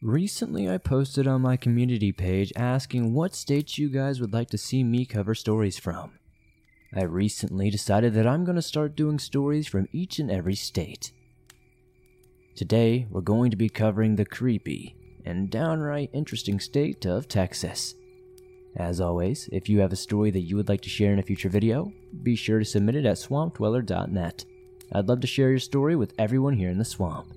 Recently, I posted on my community page asking what states you guys would like to see me cover stories from. I recently decided that I'm going to start doing stories from each and every state. Today, we're going to be covering the creepy and downright interesting state of Texas. As always, if you have a story that you would like to share in a future video, be sure to submit it at swampdweller.net. I'd love to share your story with everyone here in the swamp.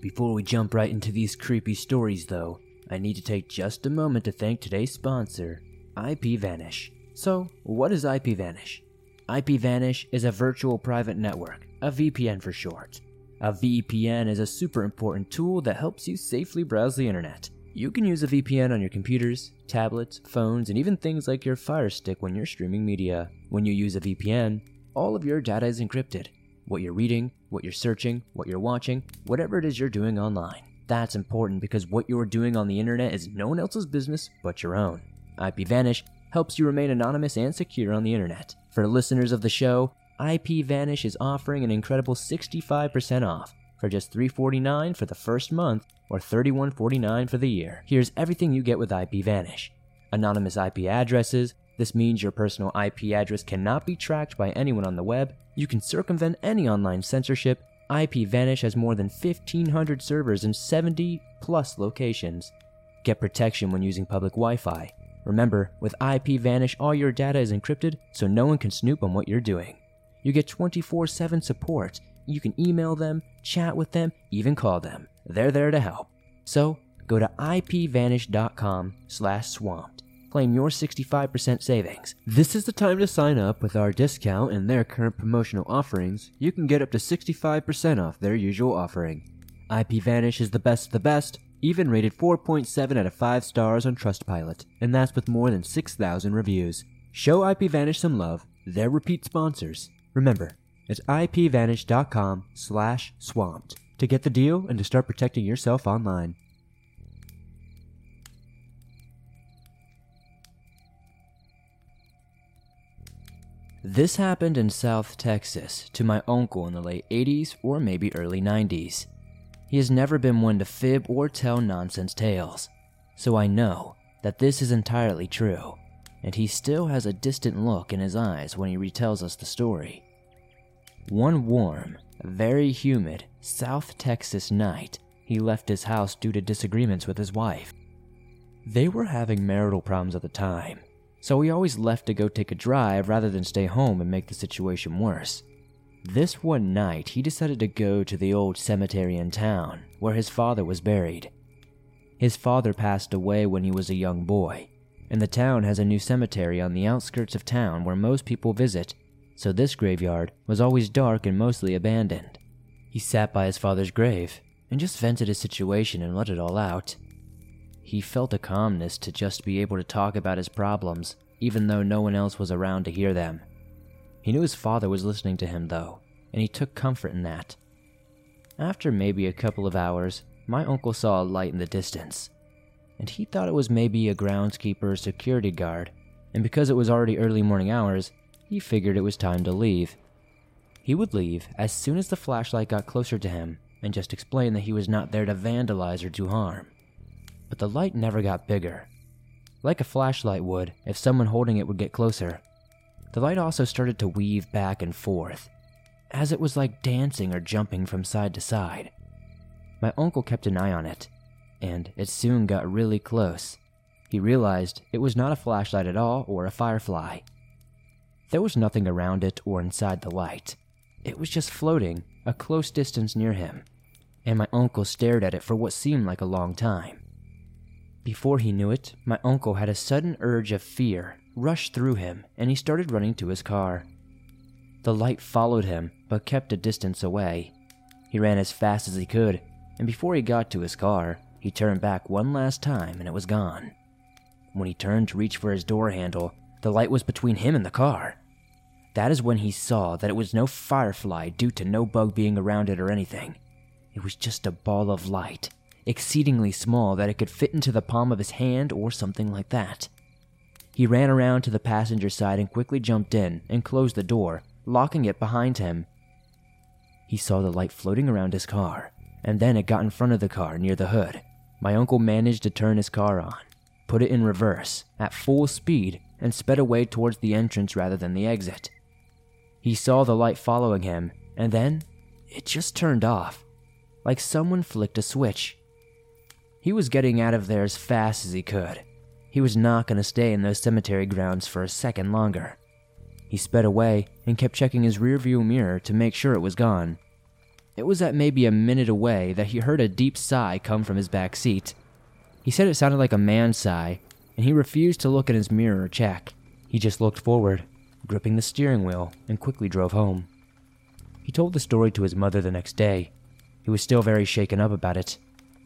Before we jump right into these creepy stories, though, I need to take just a moment to thank today's sponsor, IPVanish. So, what is IPVanish? IPVanish is a virtual private network, a VPN for short. A VPN is a super important tool that helps you safely browse the internet. You can use a VPN on your computers, tablets, phones, and even things like your Fire Stick when you're streaming media. When you use a VPN, all of your data is encrypted, what you're reading, what you're searching, what you're watching, whatever it is you're doing online. That's important because what you're doing on the internet is no one else's business but your own. IPVanish helps you remain anonymous and secure on the internet. For listeners of the show, IPVanish is offering an incredible 65% off for just 349 for the first month or 3149 for the year. Here's everything you get with IPVanish. Anonymous IP addresses, this means your personal IP address cannot be tracked by anyone on the web. You can circumvent any online censorship. IPVanish has more than 1,500 servers in 70 plus locations. Get protection when using public Wi Fi. Remember, with IPVanish, all your data is encrypted so no one can snoop on what you're doing. You get 24 7 support. You can email them, chat with them, even call them. They're there to help. So, go to ipvanish.com slash swamped claim your 65% savings. This is the time to sign up with our discount and their current promotional offerings. You can get up to 65% off their usual offering. IPVanish is the best of the best, even rated 4.7 out of 5 stars on Trustpilot, and that's with more than 6,000 reviews. Show IPVanish some love. They're repeat sponsors. Remember, it's ipvanish.com slash swamped to get the deal and to start protecting yourself online. This happened in South Texas to my uncle in the late 80s or maybe early 90s. He has never been one to fib or tell nonsense tales, so I know that this is entirely true, and he still has a distant look in his eyes when he retells us the story. One warm, very humid South Texas night, he left his house due to disagreements with his wife. They were having marital problems at the time, so he always left to go take a drive rather than stay home and make the situation worse. This one night, he decided to go to the old cemetery in town where his father was buried. His father passed away when he was a young boy, and the town has a new cemetery on the outskirts of town where most people visit, so this graveyard was always dark and mostly abandoned. He sat by his father's grave and just vented his situation and let it all out. He felt a calmness to just be able to talk about his problems, even though no one else was around to hear them. He knew his father was listening to him, though, and he took comfort in that. After maybe a couple of hours, my uncle saw a light in the distance, and he thought it was maybe a groundskeeper or security guard, and because it was already early morning hours, he figured it was time to leave. He would leave as soon as the flashlight got closer to him and just explain that he was not there to vandalize or do harm but the light never got bigger. Like a flashlight would if someone holding it would get closer. The light also started to weave back and forth, as it was like dancing or jumping from side to side. My uncle kept an eye on it, and it soon got really close. He realized it was not a flashlight at all or a firefly. There was nothing around it or inside the light. It was just floating a close distance near him, and my uncle stared at it for what seemed like a long time. Before he knew it, my uncle had a sudden urge of fear rush through him and he started running to his car. The light followed him, but kept a distance away. He ran as fast as he could, and before he got to his car, he turned back one last time and it was gone. When he turned to reach for his door handle, the light was between him and the car. That is when he saw that it was no firefly due to no bug being around it or anything. It was just a ball of light exceedingly small that it could fit into the palm of his hand or something like that. He ran around to the passenger side and quickly jumped in and closed the door, locking it behind him. He saw the light floating around his car, and then it got in front of the car near the hood. my uncle managed to turn his car on, put it in reverse, at full speed, and sped away towards the entrance rather than the exit. He saw the light following him, and then it just turned off, like someone flicked a switch. He was getting out of there as fast as he could. He was not going to stay in those cemetery grounds for a second longer. He sped away and kept checking his rearview mirror to make sure it was gone. It was at maybe a minute away that he heard a deep sigh come from his back seat. He said it sounded like a man's sigh, and he refused to look in his mirror or check. He just looked forward, gripping the steering wheel, and quickly drove home. He told the story to his mother the next day. He was still very shaken up about it.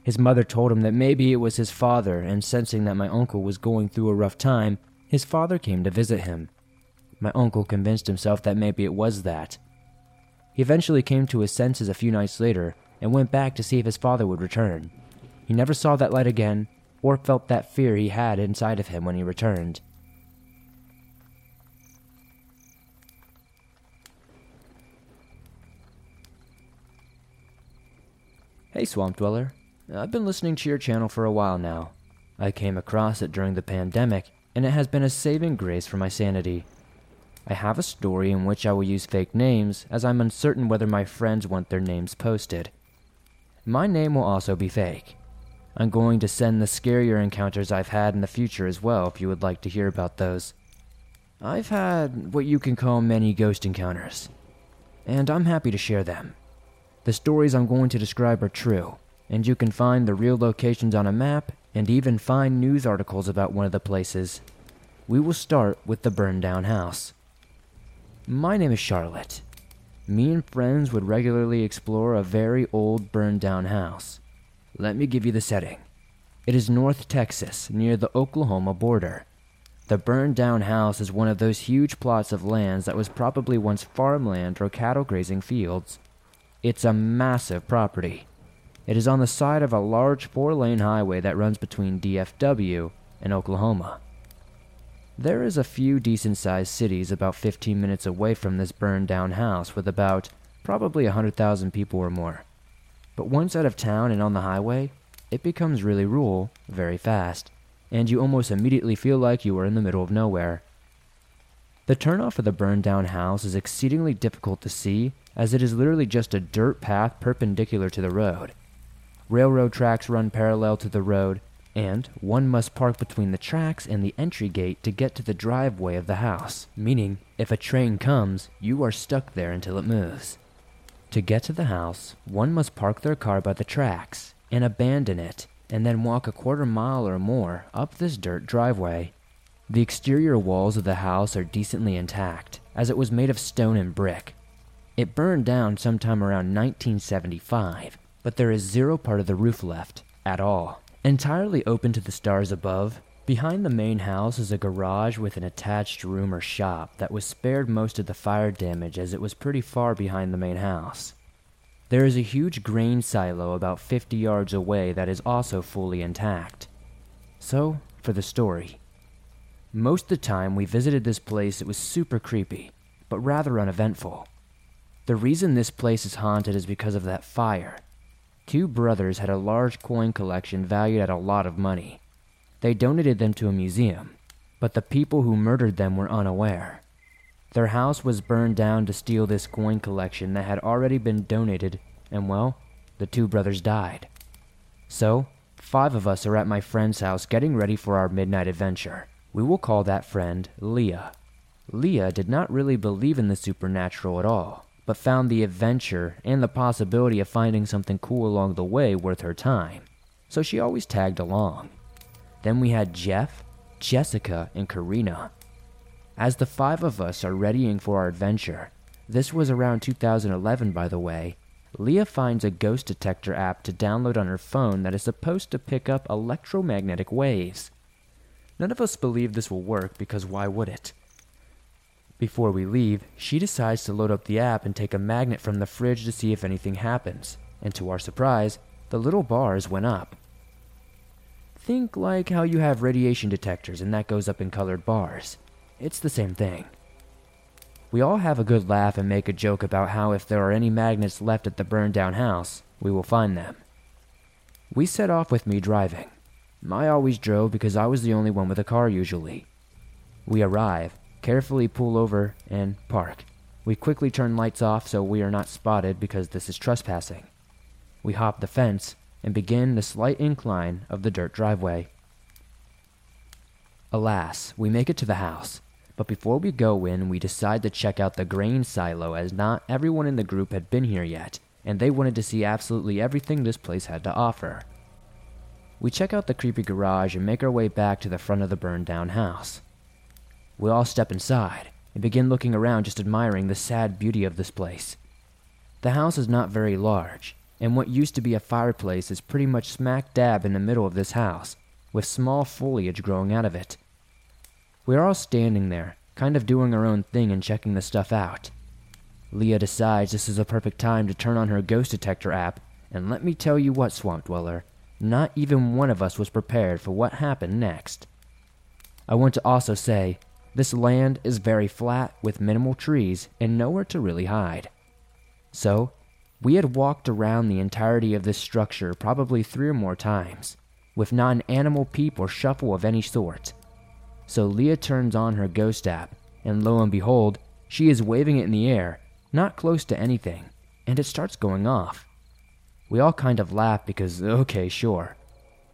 His mother told him that maybe it was his father, and sensing that my uncle was going through a rough time, his father came to visit him. My uncle convinced himself that maybe it was that. He eventually came to his senses a few nights later and went back to see if his father would return. He never saw that light again or felt that fear he had inside of him when he returned. Hey, Swamp Dweller. I've been listening to your channel for a while now. I came across it during the pandemic, and it has been a saving grace for my sanity. I have a story in which I will use fake names as I'm uncertain whether my friends want their names posted. My name will also be fake. I'm going to send the scarier encounters I've had in the future as well if you would like to hear about those. I've had what you can call many ghost encounters, and I'm happy to share them. The stories I'm going to describe are true, and you can find the real locations on a map and even find news articles about one of the places. We will start with the burned down house. My name is Charlotte. Me and friends would regularly explore a very old burned down house. Let me give you the setting. It is North Texas, near the Oklahoma border. The burned down house is one of those huge plots of lands that was probably once farmland or cattle grazing fields. It's a massive property. It is on the side of a large four lane highway that runs between DFW and Oklahoma. There is a few decent sized cities about 15 minutes away from this burned down house with about probably 100,000 people or more. But once out of town and on the highway, it becomes really rural very fast, and you almost immediately feel like you are in the middle of nowhere. The turnoff of the burned down house is exceedingly difficult to see as it is literally just a dirt path perpendicular to the road. Railroad tracks run parallel to the road, and one must park between the tracks and the entry gate to get to the driveway of the house, meaning if a train comes, you are stuck there until it moves. To get to the house, one must park their car by the tracks and abandon it, and then walk a quarter mile or more up this dirt driveway. The exterior walls of the house are decently intact, as it was made of stone and brick. It burned down sometime around 1975, but there is zero part of the roof left at all. Entirely open to the stars above, behind the main house is a garage with an attached room or shop that was spared most of the fire damage as it was pretty far behind the main house. There is a huge grain silo about 50 yards away that is also fully intact. So, for the story. Most of the time we visited this place, it was super creepy, but rather uneventful. The reason this place is haunted is because of that fire Two brothers had a large coin collection valued at a lot of money. They donated them to a museum, but the people who murdered them were unaware. Their house was burned down to steal this coin collection that had already been donated, and well, the two brothers died. So, five of us are at my friend's house getting ready for our midnight adventure. We will call that friend Leah. Leah did not really believe in the supernatural at all but found the adventure and the possibility of finding something cool along the way worth her time, so she always tagged along. Then we had Jeff, Jessica, and Karina. As the five of us are readying for our adventure, this was around 2011 by the way, Leah finds a ghost detector app to download on her phone that is supposed to pick up electromagnetic waves. None of us believe this will work because why would it? Before we leave, she decides to load up the app and take a magnet from the fridge to see if anything happens, and to our surprise, the little bars went up. Think like how you have radiation detectors and that goes up in colored bars. It's the same thing. We all have a good laugh and make a joke about how if there are any magnets left at the burned down house, we will find them. We set off with me driving. I always drove because I was the only one with a car usually. We arrive, carefully pull over, and park. We quickly turn lights off so we are not spotted because this is trespassing. We hop the fence and begin the slight incline of the dirt driveway. Alas, we make it to the house, but before we go in, we decide to check out the grain silo as not everyone in the group had been here yet, and they wanted to see absolutely everything this place had to offer. We check out the creepy garage and make our way back to the front of the burned down house. We all step inside and begin looking around, just admiring the sad beauty of this place. The house is not very large, and what used to be a fireplace is pretty much smack dab in the middle of this house, with small foliage growing out of it. We are all standing there, kind of doing our own thing and checking the stuff out. Leah decides this is a perfect time to turn on her ghost detector app, and let me tell you what, Swamp Dweller, not even one of us was prepared for what happened next. I want to also say, this land is very flat with minimal trees and nowhere to really hide. So, we had walked around the entirety of this structure probably three or more times, with not an animal peep or shuffle of any sort. So Leah turns on her ghost app, and lo and behold, she is waving it in the air, not close to anything, and it starts going off. We all kind of laugh because, okay, sure.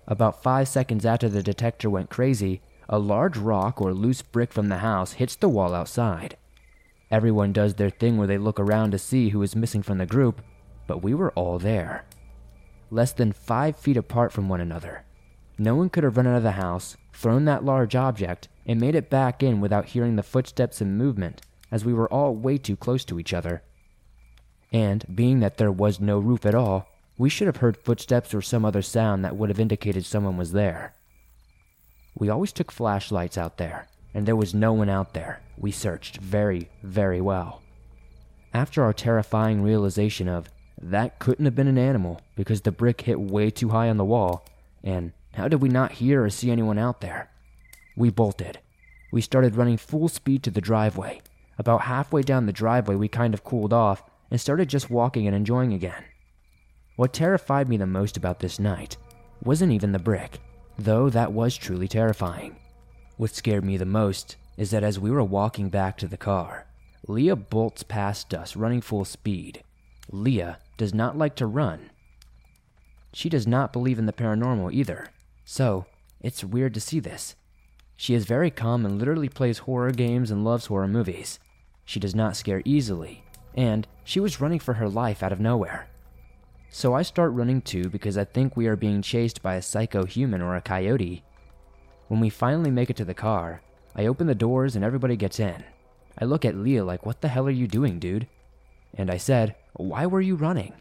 About five seconds after the detector went crazy, a large rock or loose brick from the house hits the wall outside. Everyone does their thing where they look around to see who is missing from the group, but we were all there. Less than five feet apart from one another. No one could have run out of the house, thrown that large object, and made it back in without hearing the footsteps and movement, as we were all way too close to each other. And, being that there was no roof at all, we should have heard footsteps or some other sound that would have indicated someone was there. We always took flashlights out there, and there was no one out there. We searched very, very well. After our terrifying realization of that couldn't have been an animal because the brick hit way too high on the wall, and how did we not hear or see anyone out there? We bolted. We started running full speed to the driveway. About halfway down the driveway, we kind of cooled off and started just walking and enjoying again. What terrified me the most about this night wasn't even the brick, though that was truly terrifying. What scared me the most is that as we were walking back to the car, Leah bolts past us running full speed. Leah does not like to run. She does not believe in the paranormal either, so it's weird to see this. She is very calm and literally plays horror games and loves horror movies. She does not scare easily, and she was running for her life out of nowhere. So I start running too because I think we are being chased by a psycho human or a coyote. When we finally make it to the car, I open the doors and everybody gets in. I look at Leah like, What the hell are you doing, dude? And I said, Why were you running?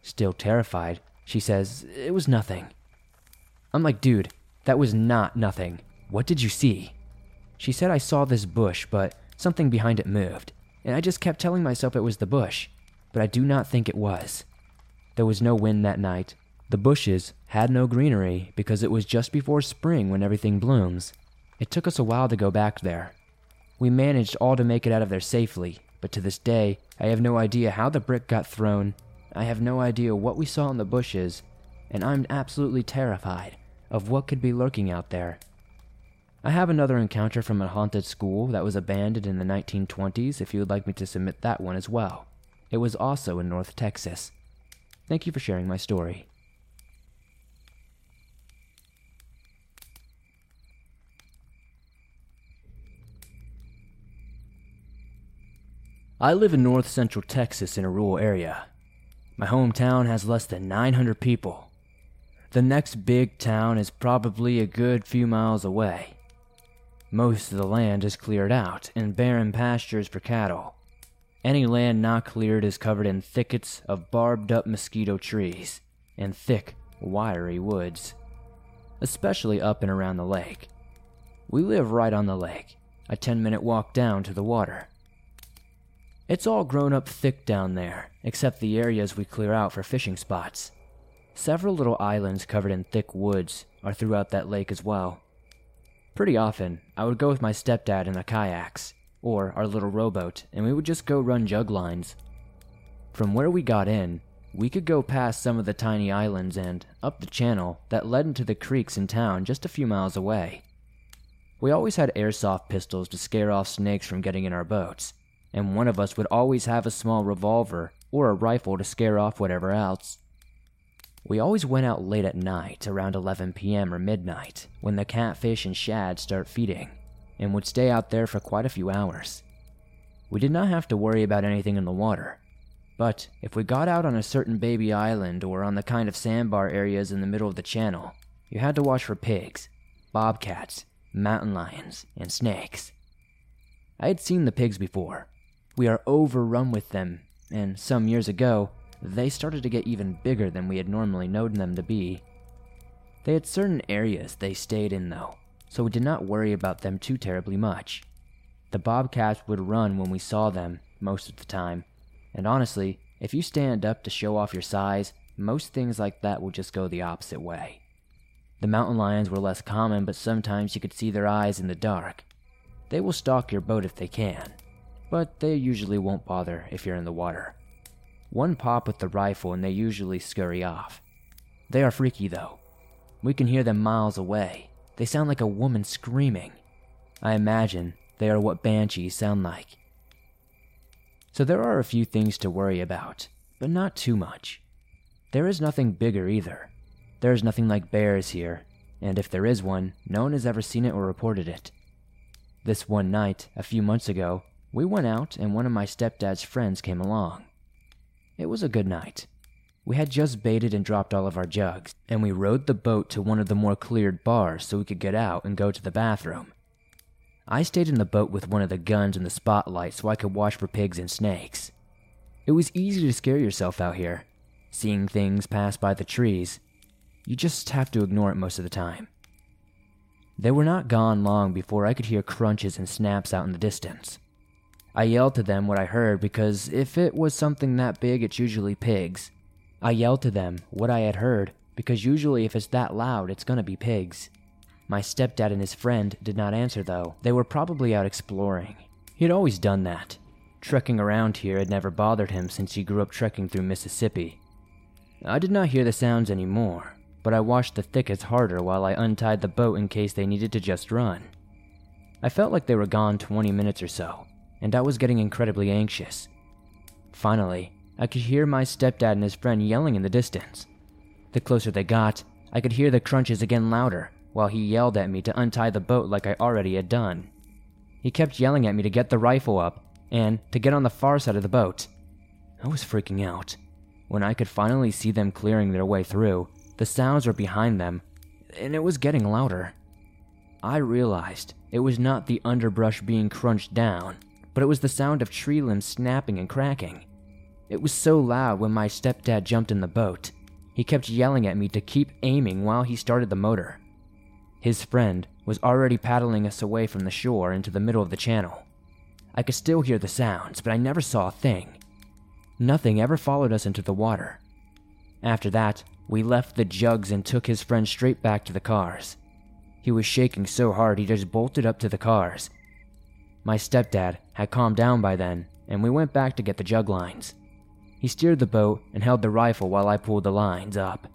Still terrified, she says, It was nothing. I'm like, Dude, that was not nothing. What did you see? She said I saw this bush, but something behind it moved, and I just kept telling myself it was the bush, but I do not think it was. There was no wind that night. The bushes had no greenery because it was just before spring when everything blooms. It took us a while to go back there. We managed all to make it out of there safely, but to this day, I have no idea how the brick got thrown. I have no idea what we saw in the bushes, and I'm absolutely terrified of what could be lurking out there. I have another encounter from a haunted school that was abandoned in the 1920s if you would like me to submit that one as well. It was also in North Texas. Thank you for sharing my story. I live in north central Texas in a rural area. My hometown has less than 900 people. The next big town is probably a good few miles away. Most of the land is cleared out and barren pastures for cattle. Any land not cleared is covered in thickets of barbed up mosquito trees and thick, wiry woods, especially up and around the lake. We live right on the lake, a 10 minute walk down to the water. It's all grown up thick down there, except the areas we clear out for fishing spots. Several little islands covered in thick woods are throughout that lake as well. Pretty often, I would go with my stepdad in the kayaks, or our little rowboat, and we would just go run jug lines. From where we got in, we could go past some of the tiny islands and up the channel that led into the creeks in town just a few miles away. We always had airsoft pistols to scare off snakes from getting in our boats, and one of us would always have a small revolver or a rifle to scare off whatever else. We always went out late at night, around 11 p.m. or midnight, when the catfish and shad start feeding, and would stay out there for quite a few hours. We did not have to worry about anything in the water, but if we got out on a certain baby island or on the kind of sandbar areas in the middle of the channel, you had to watch for pigs, bobcats, mountain lions, and snakes. I had seen the pigs before. We are overrun with them, and some years ago, they started to get even bigger than we had normally known them to be. They had certain areas they stayed in, though, so we did not worry about them too terribly much. The bobcats would run when we saw them, most of the time, and honestly, if you stand up to show off your size, most things like that will just go the opposite way. The mountain lions were less common, but sometimes you could see their eyes in the dark. They will stalk your boat if they can, but they usually won't bother if you're in the water. One pop with the rifle and they usually scurry off. They are freaky though. We can hear them miles away. They sound like a woman screaming. I imagine they are what banshees sound like. So there are a few things to worry about, but not too much. There is nothing bigger either. There is nothing like bears here, and if there is one, no one has ever seen it or reported it. This one night, a few months ago, we went out and one of my stepdad's friends came along. It was a good night. We had just baited and dropped all of our jugs, and we rowed the boat to one of the more cleared bars so we could get out and go to the bathroom. I stayed in the boat with one of the guns in the spotlight so I could watch for pigs and snakes. It was easy to scare yourself out here, seeing things pass by the trees. You just have to ignore it most of the time. They were not gone long before I could hear crunches and snaps out in the distance. I yelled to them what I heard because if it was something that big, it's usually pigs. I yelled to them what I had heard because usually if it's that loud, it's gonna be pigs. My stepdad and his friend did not answer though. They were probably out exploring. He had always done that. Trekking around here had never bothered him since he grew up trekking through Mississippi. I did not hear the sounds anymore, but I watched the thickets harder while I untied the boat in case they needed to just run. I felt like they were gone 20 minutes or so, and I was getting incredibly anxious. Finally, I could hear my stepdad and his friend yelling in the distance. The closer they got, I could hear the crunches again louder, while he yelled at me to untie the boat like I already had done. He kept yelling at me to get the rifle up and to get on the far side of the boat. I was freaking out. When I could finally see them clearing their way through, the sounds were behind them, and it was getting louder. I realized it was not the underbrush being crunched down, but it was the sound of tree limbs snapping and cracking. It was so loud when my stepdad jumped in the boat. He kept yelling at me to keep aiming while he started the motor. His friend was already paddling us away from the shore into the middle of the channel. I could still hear the sounds, but I never saw a thing. Nothing ever followed us into the water. After that, we left the jugs and took his friend straight back to the cars. He was shaking so hard he just bolted up to the cars my stepdad had calmed down by then, and we went back to get the jug lines. He steered the boat and held the rifle while I pulled the lines up.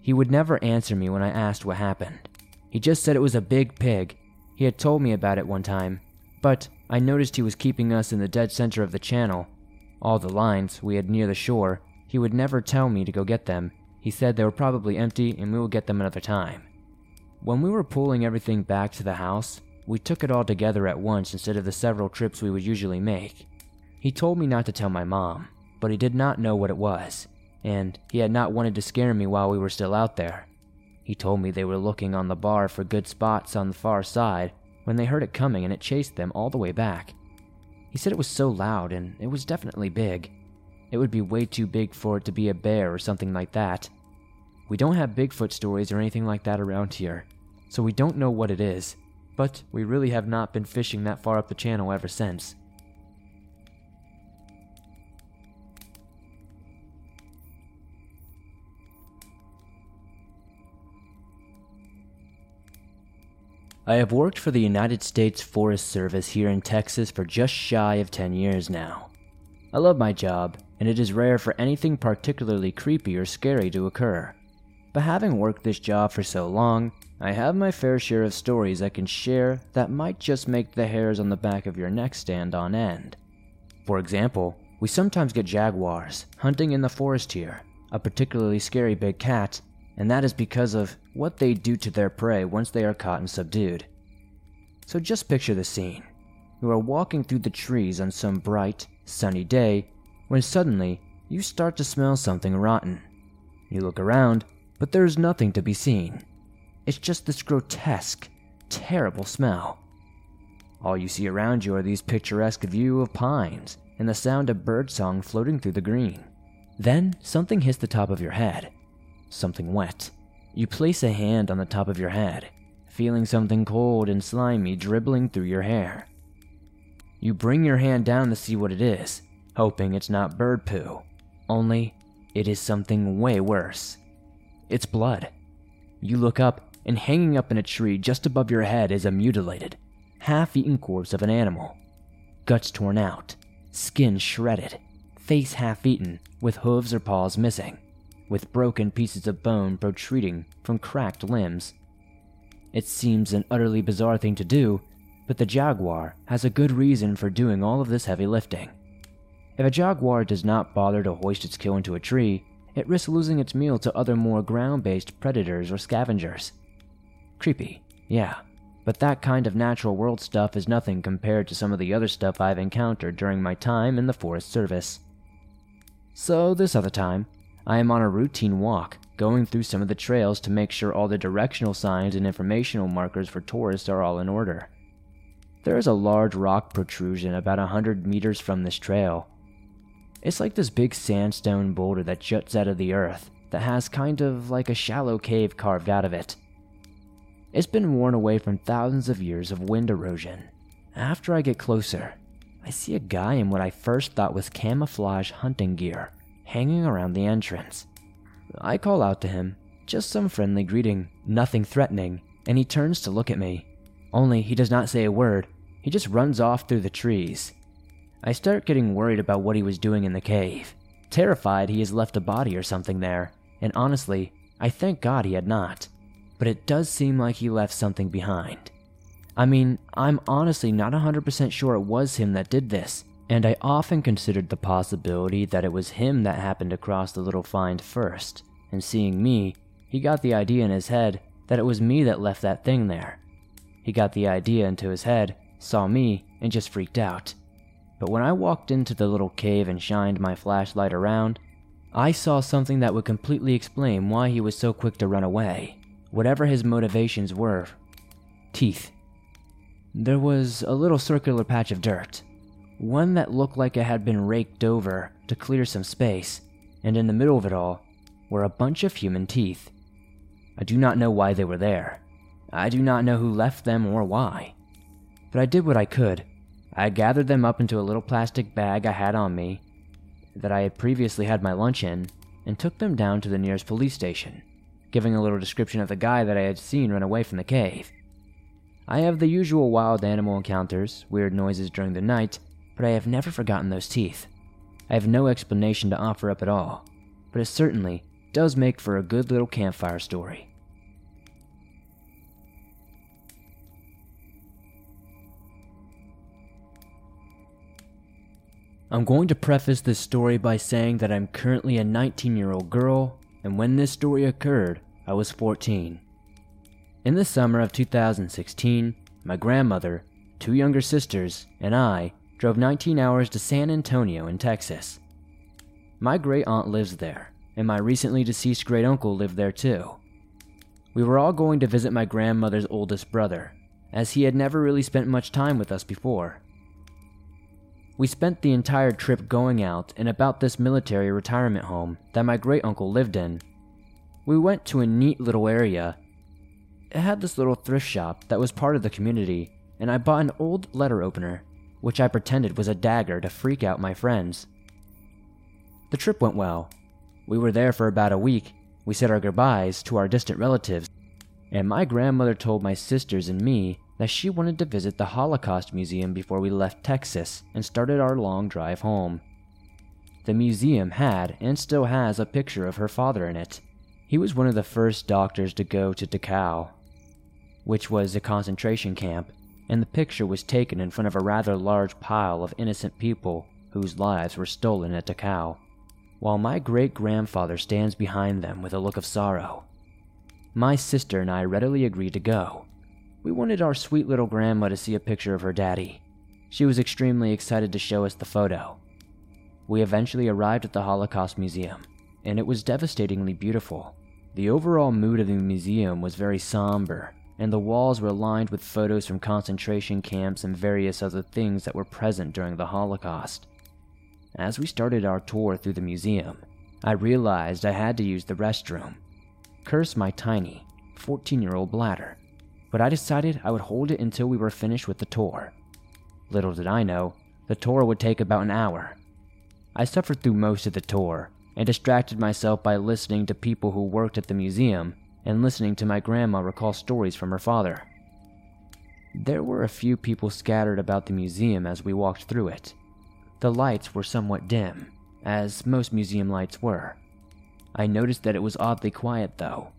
He would never answer me when I asked what happened. He just said it was a big pig. He had told me about it one time, but I noticed he was keeping us in the dead center of the channel. All the lines we had near the shore, he would never tell me to go get them. He said they were probably empty and we will get them another time. When we were pulling everything back to the house, we took it all together at once instead of the several trips we would usually make. He told me not to tell my mom, but he did not know what it was, and he had not wanted to scare me while we were still out there. He told me they were looking on the bar for good spots on the far side when they heard it coming and it chased them all the way back. He said it was so loud and it was definitely big. It would be way too big for it to be a bear or something like that. We don't have Bigfoot stories or anything like that around here, so we don't know what it is, but we really have not been fishing that far up the channel ever since. I have worked for the United States Forest Service here in Texas for just shy of 10 years now. I love my job, and it is rare for anything particularly creepy or scary to occur. But having worked this job for so long, I have my fair share of stories I can share that might just make the hairs on the back of your neck stand on end. For example, we sometimes get jaguars hunting in the forest here, a particularly scary big cat, and that is because of what they do to their prey once they are caught and subdued. So just picture the scene. You are walking through the trees on some bright, sunny day when suddenly you start to smell something rotten. You look around but there is nothing to be seen. It's just this grotesque, terrible smell. All you see around you are these picturesque view of pines and the sound of birdsong floating through the green. Then something hits the top of your head. Something wet. You place a hand on the top of your head, feeling something cold and slimy dribbling through your hair. You bring your hand down to see what it is, hoping it's not bird poo. Only, it is something way worse. It's blood. You look up, and hanging up in a tree just above your head is a mutilated, half eaten corpse of an animal. Guts torn out, skin shredded, face half eaten, with hooves or paws missing, with broken pieces of bone protruding from cracked limbs. It seems an utterly bizarre thing to do, but the jaguar has a good reason for doing all of this heavy lifting. If a jaguar does not bother to hoist its kill into a tree, it risks losing its meal to other more ground based predators or scavengers. Creepy, yeah, but that kind of natural world stuff is nothing compared to some of the other stuff I've encountered during my time in the Forest Service. So, this other time, I am on a routine walk, going through some of the trails to make sure all the directional signs and informational markers for tourists are all in order. There is a large rock protrusion about a hundred meters from this trail, it's like this big sandstone boulder that juts out of the earth that has kind of like a shallow cave carved out of it. It's been worn away from thousands of years of wind erosion. After I get closer, I see a guy in what I first thought was camouflage hunting gear hanging around the entrance. I call out to him, just some friendly greeting, nothing threatening, and he turns to look at me. Only he does not say a word, he just runs off through the trees. I start getting worried about what he was doing in the cave, terrified he has left a body or something there, and honestly, I thank God he had not. But it does seem like he left something behind. I mean, I'm honestly not 100% sure it was him that did this, and I often considered the possibility that it was him that happened across the little find first, and seeing me, he got the idea in his head that it was me that left that thing there. He got the idea into his head, saw me, and just freaked out. But when I walked into the little cave and shined my flashlight around, I saw something that would completely explain why he was so quick to run away, whatever his motivations were. Teeth. There was a little circular patch of dirt, one that looked like it had been raked over to clear some space, and in the middle of it all were a bunch of human teeth. I do not know why they were there. I do not know who left them or why. But I did what I could I gathered them up into a little plastic bag I had on me that I had previously had my lunch in and took them down to the nearest police station, giving a little description of the guy that I had seen run away from the cave. I have the usual wild animal encounters, weird noises during the night, but I have never forgotten those teeth. I have no explanation to offer up at all, but it certainly does make for a good little campfire story. I'm going to preface this story by saying that I'm currently a 19 year old girl, and when this story occurred, I was 14. In the summer of 2016, my grandmother, two younger sisters, and I drove 19 hours to San Antonio in Texas. My great aunt lives there, and my recently deceased great uncle lived there too. We were all going to visit my grandmother's oldest brother, as he had never really spent much time with us before. We spent the entire trip going out and about this military retirement home that my great uncle lived in. We went to a neat little area. It had this little thrift shop that was part of the community, and I bought an old letter opener, which I pretended was a dagger to freak out my friends. The trip went well. We were there for about a week. We said our goodbyes to our distant relatives, and my grandmother told my sisters and me that she wanted to visit the Holocaust Museum before we left Texas and started our long drive home. the museum had and still has a picture of her father in it. He was one of the first doctors to go to Dachau, which was a concentration camp, and the picture was taken in front of a rather large pile of innocent people whose lives were stolen at Dachau, while my great grandfather stands behind them with a look of sorrow. My sister and I readily agreed to go. We wanted our sweet little grandma to see a picture of her daddy. She was extremely excited to show us the photo. We eventually arrived at the Holocaust Museum, and it was devastatingly beautiful. The overall mood of the museum was very somber, and the walls were lined with photos from concentration camps and various other things that were present during the Holocaust. As we started our tour through the museum, I realized I had to use the restroom. Curse my tiny, 14 year old bladder, but I decided I would hold it until we were finished with the tour. Little did I know, the tour would take about an hour. I suffered through most of the tour and distracted myself by listening to people who worked at the museum and listening to my grandma recall stories from her father. There were a few people scattered about the museum as we walked through it. The lights were somewhat dim, as most museum lights were. I noticed that it was oddly quiet though.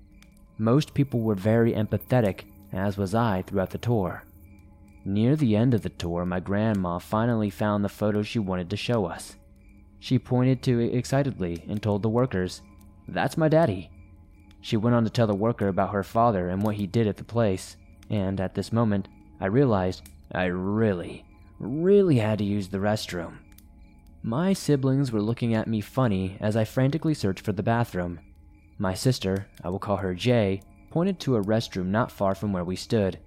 Most people were very empathetic, as was I throughout the tour. Near the end of the tour, my grandma finally found the photo she wanted to show us. She pointed to it excitedly and told the workers, That's my daddy. She went on to tell the worker about her father and what he did at the place, and at this moment, I realized I really, really had to use the restroom. My siblings were looking at me funny as I frantically searched for the bathroom. My sister, I will call her Jay, pointed to a restroom not far from where we stood.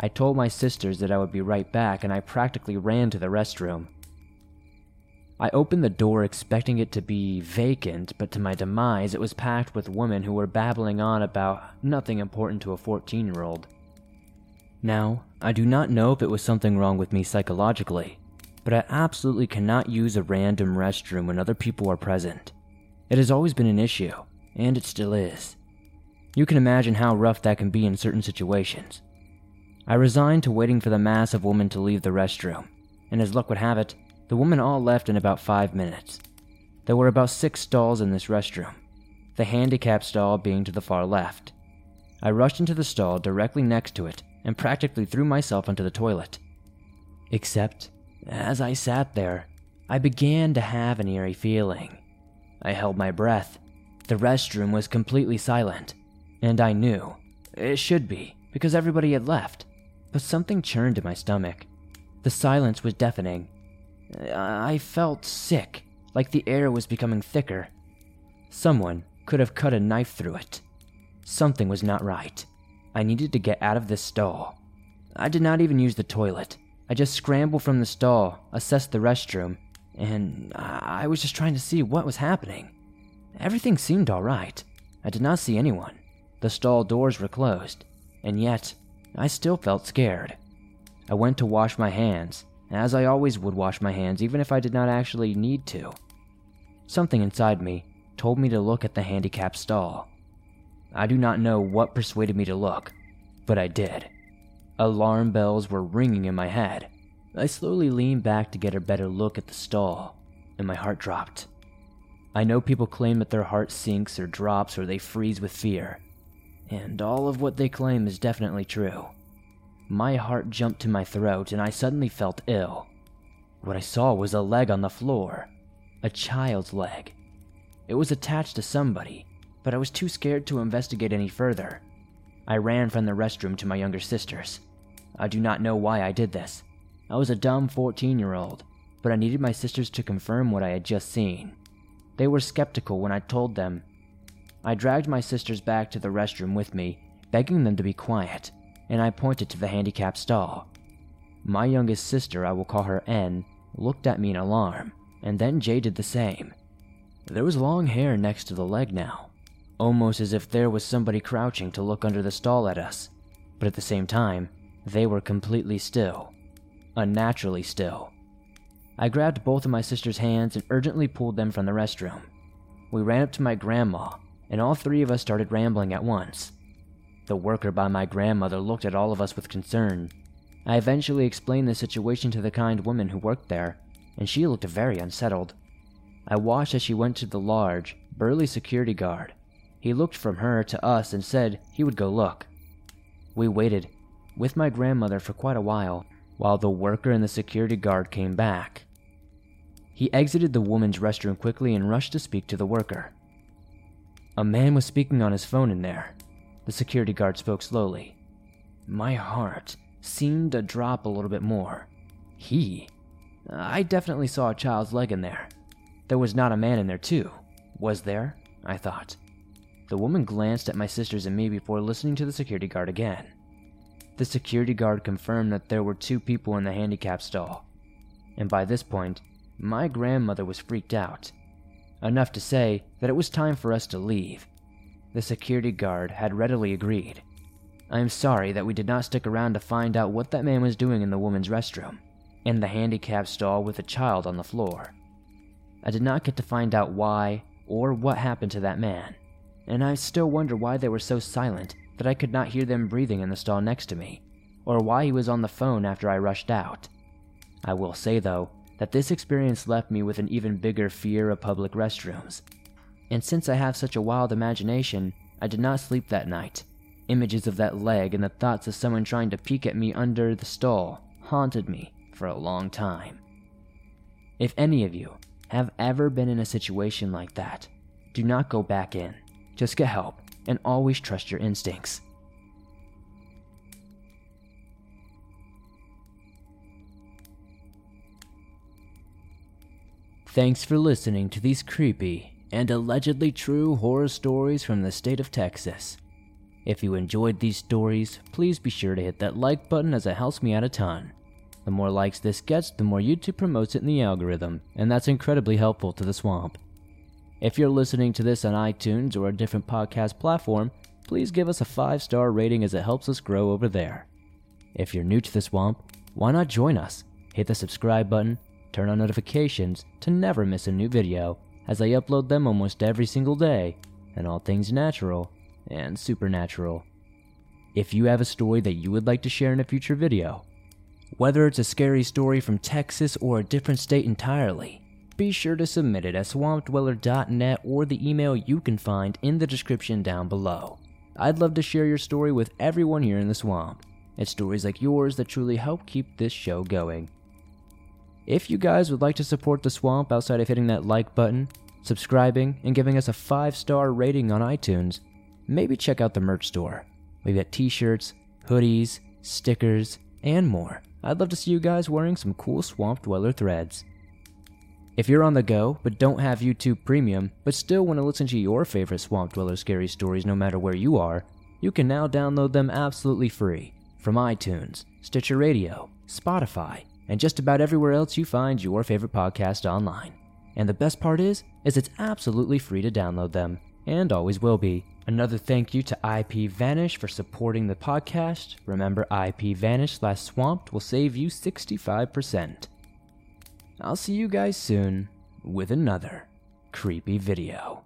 I told my sisters that I would be right back and I practically ran to the restroom. I opened the door expecting it to be vacant, but to my demise, it was packed with women who were babbling on about nothing important to a 14 year old. Now, I do not know if it was something wrong with me psychologically, but I absolutely cannot use a random restroom when other people are present. It has always been an issue, and it still is. You can imagine how rough that can be in certain situations. I resigned to waiting for the mass of women to leave the restroom, and as luck would have it, the women all left in about five minutes. There were about six stalls in this restroom, the handicapped stall being to the far left. I rushed into the stall directly next to it and practically threw myself into the toilet. Except, as I sat there, I began to have an eerie feeling. I held my breath. The restroom was completely silent, and I knew it should be because everybody had left. But something churned in my stomach. The silence was deafening, I felt sick, like the air was becoming thicker. Someone could have cut a knife through it. Something was not right. I needed to get out of this stall. I did not even use the toilet. I just scrambled from the stall, assessed the restroom, and I was just trying to see what was happening. Everything seemed alright. I did not see anyone. The stall doors were closed, and yet I still felt scared. I went to wash my hands, as I always would wash my hands even if I did not actually need to. Something inside me told me to look at the handicapped stall. I do not know what persuaded me to look, but I did. Alarm bells were ringing in my head. I slowly leaned back to get a better look at the stall, and my heart dropped. I know people claim that their heart sinks or drops or they freeze with fear, and all of what they claim is definitely true. My heart jumped to my throat and I suddenly felt ill. What I saw was a leg on the floor. A child's leg. It was attached to somebody, but I was too scared to investigate any further. I ran from the restroom to my younger sisters. I do not know why I did this. I was a dumb 14 year old, but I needed my sisters to confirm what I had just seen. They were skeptical when I told them. I dragged my sisters back to the restroom with me, begging them to be quiet and I pointed to the handicapped stall. My youngest sister, I will call her N, looked at me in alarm, and then Jay did the same. There was long hair next to the leg now, almost as if there was somebody crouching to look under the stall at us, but at the same time, they were completely still. Unnaturally still. I grabbed both of my sister's hands and urgently pulled them from the restroom. We ran up to my grandma, and all three of us started rambling at once. The worker by my grandmother looked at all of us with concern. I eventually explained the situation to the kind woman who worked there, and she looked very unsettled. I watched as she went to the large, burly security guard. He looked from her to us and said he would go look. We waited with my grandmother for quite a while while the worker and the security guard came back. He exited the woman's restroom quickly and rushed to speak to the worker. A man was speaking on his phone in there. The security guard spoke slowly. My heart seemed to drop a little bit more. He? I definitely saw a child's leg in there. There was not a man in there, too. Was there? I thought. The woman glanced at my sisters and me before listening to the security guard again. The security guard confirmed that there were two people in the handicap stall. And by this point, my grandmother was freaked out. Enough to say that it was time for us to leave. The security guard had readily agreed. I am sorry that we did not stick around to find out what that man was doing in the woman's restroom, in the handicap stall with a child on the floor. I did not get to find out why or what happened to that man, and I still wonder why they were so silent that I could not hear them breathing in the stall next to me, or why he was on the phone after I rushed out. I will say, though, that this experience left me with an even bigger fear of public restrooms. And since I have such a wild imagination, I did not sleep that night Images of that leg and the thoughts of someone trying to peek at me under the stall haunted me for a long time. If any of you have ever been in a situation like that, do not go back in. Just get help and always trust your instincts. Thanks for listening to these creepy and allegedly true horror stories from the state of Texas. If you enjoyed these stories, please be sure to hit that like button as it helps me out a ton. The more likes this gets, the more YouTube promotes it in the algorithm, and that's incredibly helpful to the swamp. If you're listening to this on iTunes or a different podcast platform, please give us a 5 star rating as it helps us grow over there. If you're new to the swamp, why not join us? Hit the subscribe button, turn on notifications to never miss a new video, as I upload them almost every single day, and all things natural and supernatural. If you have a story that you would like to share in a future video, whether it's a scary story from Texas or a different state entirely, be sure to submit it at swampdweller.net or the email you can find in the description down below. I'd love to share your story with everyone here in the swamp. It's stories like yours that truly help keep this show going. If you guys would like to support the swamp outside of hitting that like button, subscribing, and giving us a 5 star rating on iTunes, maybe check out the merch store. We've got t shirts, hoodies, stickers, and more. I'd love to see you guys wearing some cool Swamp Dweller threads. If you're on the go but don't have YouTube Premium, but still want to listen to your favorite Swamp Dweller scary stories no matter where you are, you can now download them absolutely free from iTunes, Stitcher Radio, Spotify, and just about everywhere else you find your favorite podcast online. And the best part is, is it's absolutely free to download them, and always will be. Another thank you to IP Vanish for supporting the podcast. Remember, IP Vanish slash Swamped will save you 65%. I'll see you guys soon with another creepy video.